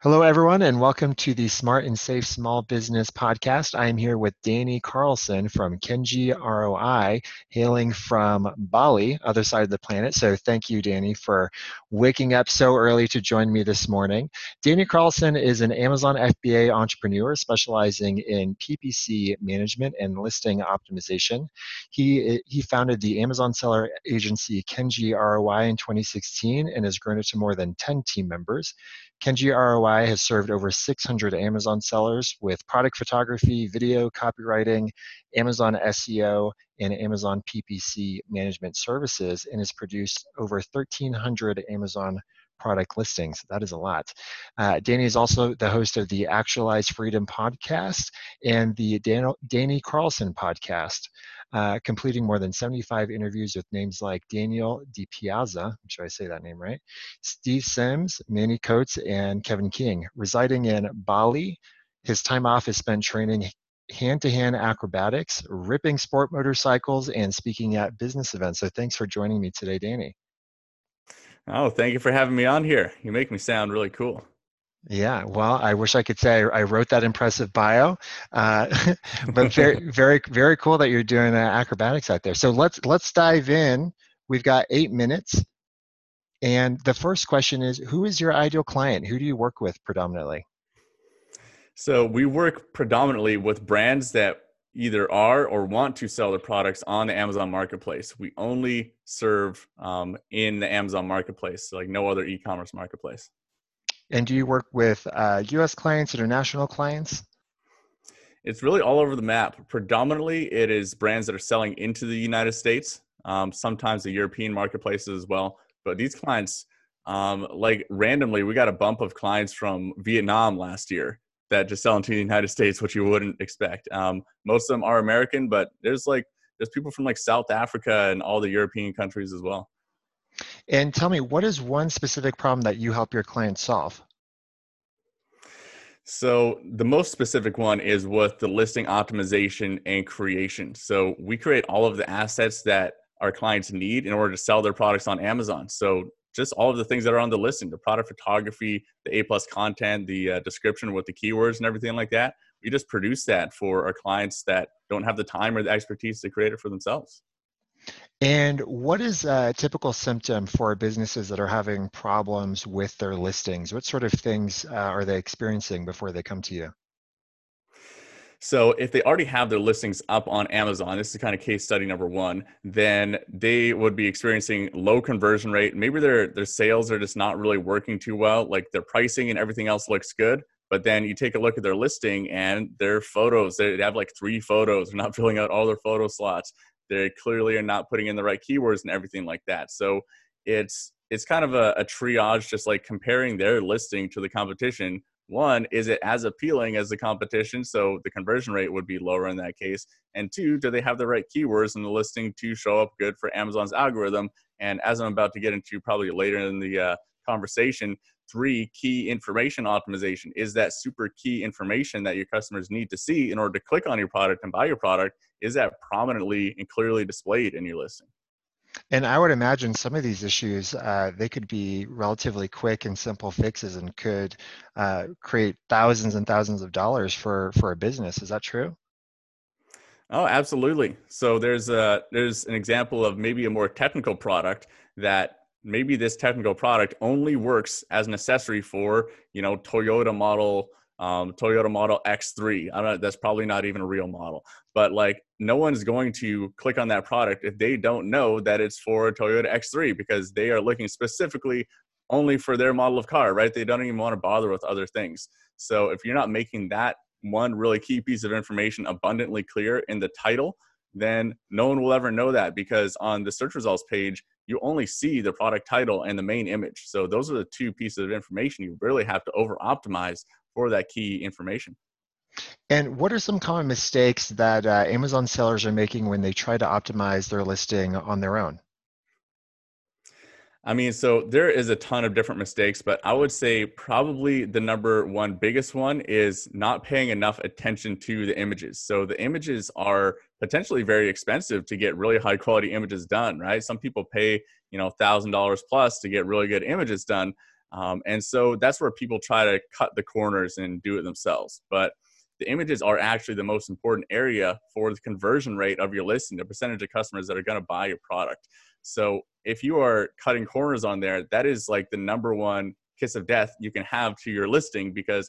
Hello, everyone, and welcome to the Smart and Safe Small Business Podcast. I am here with Danny Carlson from Kenji ROI, hailing from Bali, other side of the planet. So, thank you, Danny, for waking up so early to join me this morning. Danny Carlson is an Amazon FBA entrepreneur specializing in PPC management and listing optimization. He, he founded the Amazon seller agency Kenji ROI in 2016 and has grown it to more than 10 team members. Kenji ROI has served over 600 Amazon sellers with product photography, video copywriting, Amazon SEO, and Amazon PPC management services and has produced over 1,300 Amazon product listings. That is a lot. Uh, Danny is also the host of the Actualize Freedom podcast and the Dan- Danny Carlson podcast uh, completing more than 75 interviews with names like Daniel DiPiazza, I'm sure I say that name right, Steve Sims, Manny Coats, and Kevin King. Residing in Bali, his time off is spent training hand to hand acrobatics, ripping sport motorcycles, and speaking at business events. So thanks for joining me today, Danny. Oh, thank you for having me on here. You make me sound really cool. Yeah, well, I wish I could say I wrote that impressive bio, uh, but very, very, very cool that you're doing uh, acrobatics out there. So let's let's dive in. We've got eight minutes, and the first question is: Who is your ideal client? Who do you work with predominantly? So we work predominantly with brands that either are or want to sell their products on the Amazon Marketplace. We only serve um, in the Amazon Marketplace, like no other e-commerce marketplace. And do you work with uh, US clients, international clients? It's really all over the map. Predominantly, it is brands that are selling into the United States, um, sometimes the European marketplaces as well. But these clients, um, like randomly, we got a bump of clients from Vietnam last year that just sell into the United States, which you wouldn't expect. Um, most of them are American, but there's like there's people from like South Africa and all the European countries as well. And tell me, what is one specific problem that you help your clients solve? So the most specific one is with the listing optimization and creation. So we create all of the assets that our clients need in order to sell their products on Amazon. So just all of the things that are on the listing, the product photography, the A plus content, the uh, description with the keywords and everything like that. We just produce that for our clients that don't have the time or the expertise to create it for themselves. And what is a typical symptom for businesses that are having problems with their listings? What sort of things uh, are they experiencing before they come to you? So if they already have their listings up on Amazon, this is kind of case study number one, then they would be experiencing low conversion rate. Maybe their their sales are just not really working too well. Like their pricing and everything else looks good, but then you take a look at their listing and their photos. They have like three photos. They're not filling out all their photo slots they clearly are not putting in the right keywords and everything like that so it's it's kind of a, a triage just like comparing their listing to the competition one is it as appealing as the competition? So the conversion rate would be lower in that case. And two do they have the right keywords in the listing to show up good for amazon's algorithm? And as i'm about to get into probably later in the uh, conversation three key information optimization. Is that super key information that your customers need to see in order to click on your product and buy your product is that prominently and clearly displayed in your listing and i would imagine some of these issues uh, they could be relatively quick and simple fixes and could uh, create thousands and thousands of dollars for for a business is that true Oh, absolutely. So there's a there's an example of maybe a more technical product that maybe this technical product only works as an accessory for you know Toyota model um, Toyota Model X3. I don't know, that's probably not even a real model, but like no one's going to click on that product if they don't know that it's for Toyota X3 because they are looking specifically only for their model of car, right? They don't even want to bother with other things. So if you're not making that one really key piece of information abundantly clear in the title, then no one will ever know that because on the search results page, you only see the product title and the main image. So those are the two pieces of information you really have to over optimize for that key information. And what are some common mistakes that uh, Amazon sellers are making when they try to optimize their listing on their own? I mean, so there is a ton of different mistakes, but I would say probably the number one biggest one is not paying enough attention to the images. So the images are potentially very expensive to get really high quality images done, right? Some people pay, you know, thousand dollars plus to get really good images done. Um, and so that's where people try to cut the corners and do it themselves. But the images are actually the most important area for the conversion rate of your listing, the percentage of customers that are going to buy your product. So if you are cutting corners on there, that is like the number one kiss of death you can have to your listing because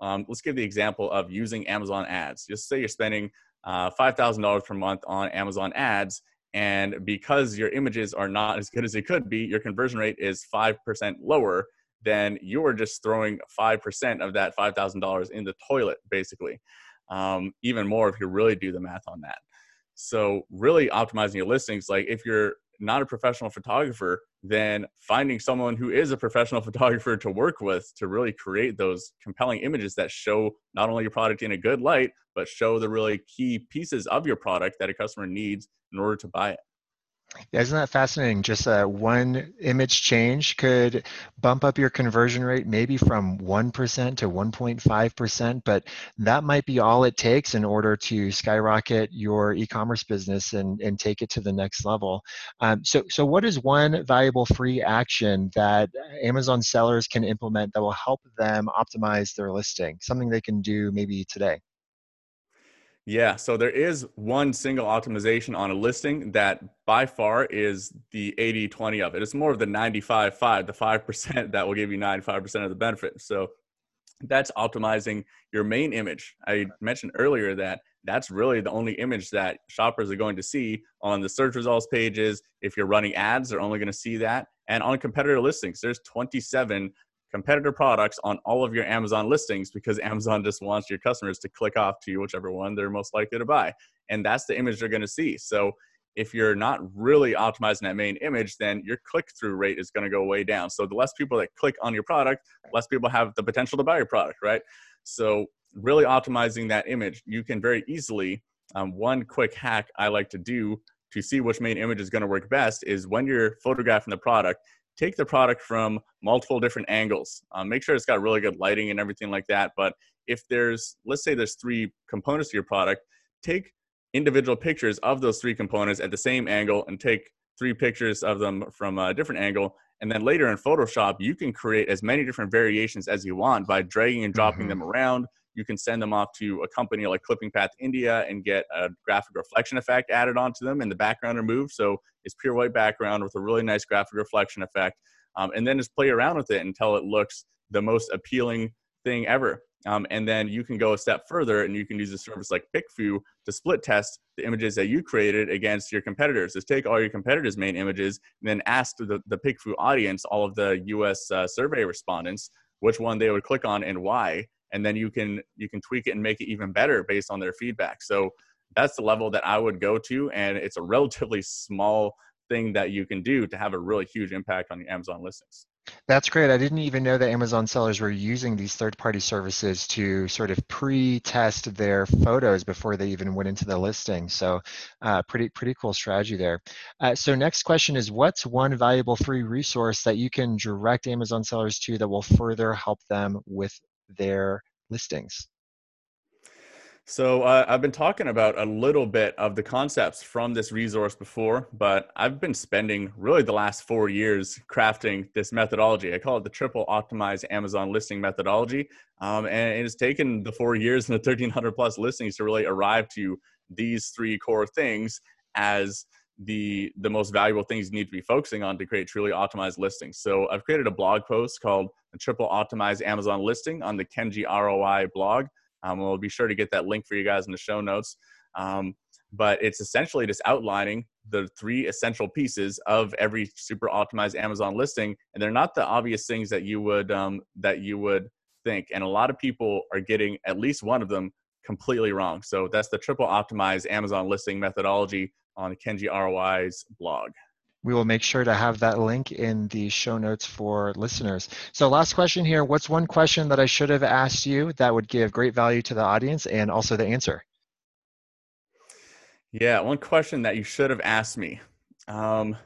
um, let's give the example of using Amazon ads. Just say you're spending uh, $5,000 per month on Amazon ads. And because your images are not as good as they could be, your conversion rate is 5% lower then you are just throwing 5% of that $5,000 in the toilet, basically. Um, even more if you really do the math on that. So, really optimizing your listings, like if you're not a professional photographer, then finding someone who is a professional photographer to work with to really create those compelling images that show not only your product in a good light, but show the really key pieces of your product that a customer needs in order to buy it. Yeah, isn't that fascinating? Just uh, one image change could bump up your conversion rate maybe from 1% to 1.5%, but that might be all it takes in order to skyrocket your e-commerce business and, and take it to the next level. Um, so, so what is one valuable free action that Amazon sellers can implement that will help them optimize their listing? Something they can do maybe today? Yeah, so there is one single optimization on a listing that by far is the 80 20 of it. It's more of the 95 5, the 5% that will give you 95% of the benefit. So that's optimizing your main image. I mentioned earlier that that's really the only image that shoppers are going to see on the search results pages. If you're running ads, they're only going to see that. And on competitor listings, there's 27 competitor products on all of your Amazon listings because Amazon just wants your customers to click off to whichever one they're most likely to buy. And that's the image they're going to see. So if you're not really optimizing that main image, then your click through rate is going to go way down. So the less people that click on your product, less people have the potential to buy your product, right? So really optimizing that image, you can very easily. Um, one quick hack I like to do to see which main image is going to work best is when you're photographing the product, take the product from multiple different angles. Um, make sure it's got really good lighting and everything like that. But if there's, let's say there's three components to your product, take individual pictures of those three components at the same angle and take three pictures of them from a different angle. And then later in Photoshop, you can create as many different variations as you want by dragging and dropping mm-hmm. them around. You can send them off to a company like Clipping Path India and get a graphic reflection effect added onto them and the background removed. So it's pure white background with a really nice graphic reflection effect. Um, and then just play around with it until it looks the most appealing thing ever. Um, and then you can go a step further and you can use a service like PickFu to split test the images that you created against your competitors. Just take all your competitors' main images and then ask the, the PickFu audience, all of the US uh, survey respondents, which one they would click on and why. And then you can you can tweak it and make it even better based on their feedback. So that's the level that I would go to, and it's a relatively small thing that you can do to have a really huge impact on the Amazon listings. That's great. I didn't even know that Amazon sellers were using these third-party services to sort of pre-test their photos before they even went into the listing. So, uh, pretty pretty cool strategy there. Uh, so, next question is, what's one valuable free resource that you can direct Amazon sellers to that will further help them with their listings? So uh, I've been talking about a little bit of the concepts from this resource before, but I've been spending really the last four years crafting this methodology. I call it the triple optimized Amazon listing methodology. Um, and it has taken the four years and the 1300 plus listings to really arrive to these three core things as the the most valuable things you need to be focusing on to create truly optimized listings. So I've created a blog post called the triple Optimized Amazon listing on the Kenji ROI blog. Um, we'll be sure to get that link for you guys in the show notes. Um, but it's essentially just outlining the three essential pieces of every super optimized Amazon listing, and they're not the obvious things that you would um, that you would think. And a lot of people are getting at least one of them completely wrong. So that's the triple optimized Amazon listing methodology on Kenji ROI's blog. We will make sure to have that link in the show notes for listeners. So, last question here What's one question that I should have asked you that would give great value to the audience and also the answer? Yeah, one question that you should have asked me. Um,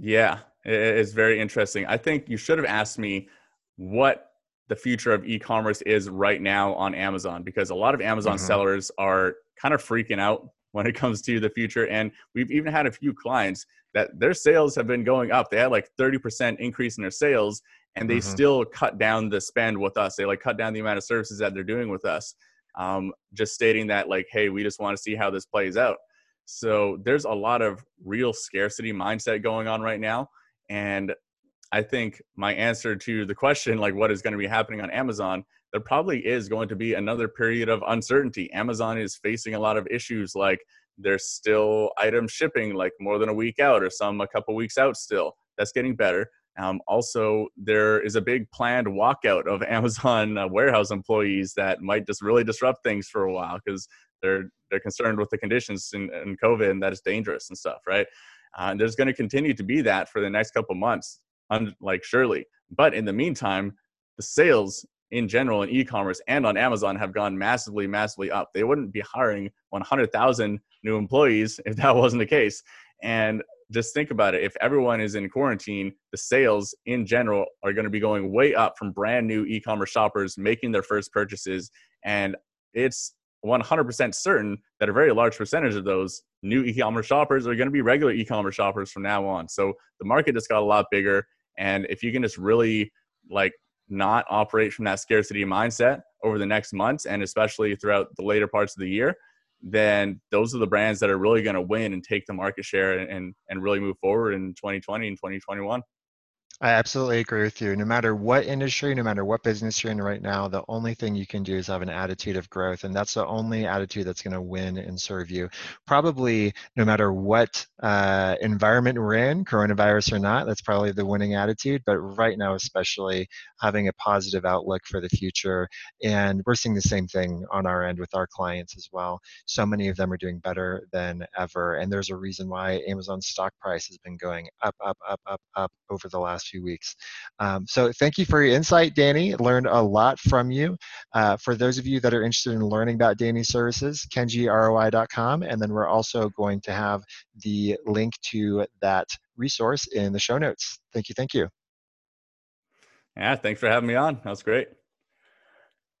yeah, it's very interesting. I think you should have asked me what the future of e-commerce is right now on Amazon because a lot of Amazon mm-hmm. sellers are kind of freaking out when it comes to the future and we've even had a few clients that their sales have been going up. They had like 30% increase in their sales and they mm-hmm. still cut down the spend with us. They like cut down the amount of services that they're doing with us. Um, just stating that like, hey, we just want to see how this plays out. So there's a lot of real scarcity mindset going on right now, and I think my answer to the question, like what is going to be happening on Amazon, there probably is going to be another period of uncertainty. Amazon is facing a lot of issues like there's still items shipping like more than a week out or some a couple weeks out still. That's getting better. Um, also, there is a big planned walkout of Amazon uh, warehouse employees that might just really disrupt things for a while because they're they're concerned with the conditions in, in COVID and that it's dangerous and stuff, right? Uh, and there's going to continue to be that for the next couple months, un- like surely. But in the meantime, the sales in general in e-commerce and on Amazon have gone massively, massively up. They wouldn't be hiring 100,000 new employees if that wasn't the case. And just think about it. If everyone is in quarantine, the sales in general are going to be going way up from brand new e-commerce shoppers making their first purchases. And it's 100% certain that a very large percentage of those new e-commerce shoppers are going to be regular e-commerce shoppers from now on. So the market just got a lot bigger. And if you can just really like not operate from that scarcity mindset over the next months and especially throughout the later parts of the year, then those are the brands that are really going to win and take the market share and, and really move forward in 2020 and 2021. I absolutely agree with you. No matter what industry, no matter what business you're in right now, the only thing you can do is have an attitude of growth. And that's the only attitude that's going to win and serve you. Probably no matter what uh, environment we're in, coronavirus or not, that's probably the winning attitude. But right now, especially having a positive outlook for the future. And we're seeing the same thing on our end with our clients as well. So many of them are doing better than ever. And there's a reason why Amazon's stock price has been going up, up, up, up, up over the last few weeks. Um, so thank you for your insight, Danny. Learned a lot from you. Uh, for those of you that are interested in learning about Danny's services, kenjiroi.com, and then we're also going to have the link to that resource in the show notes. Thank you. Thank you. Yeah, thanks for having me on. That was great.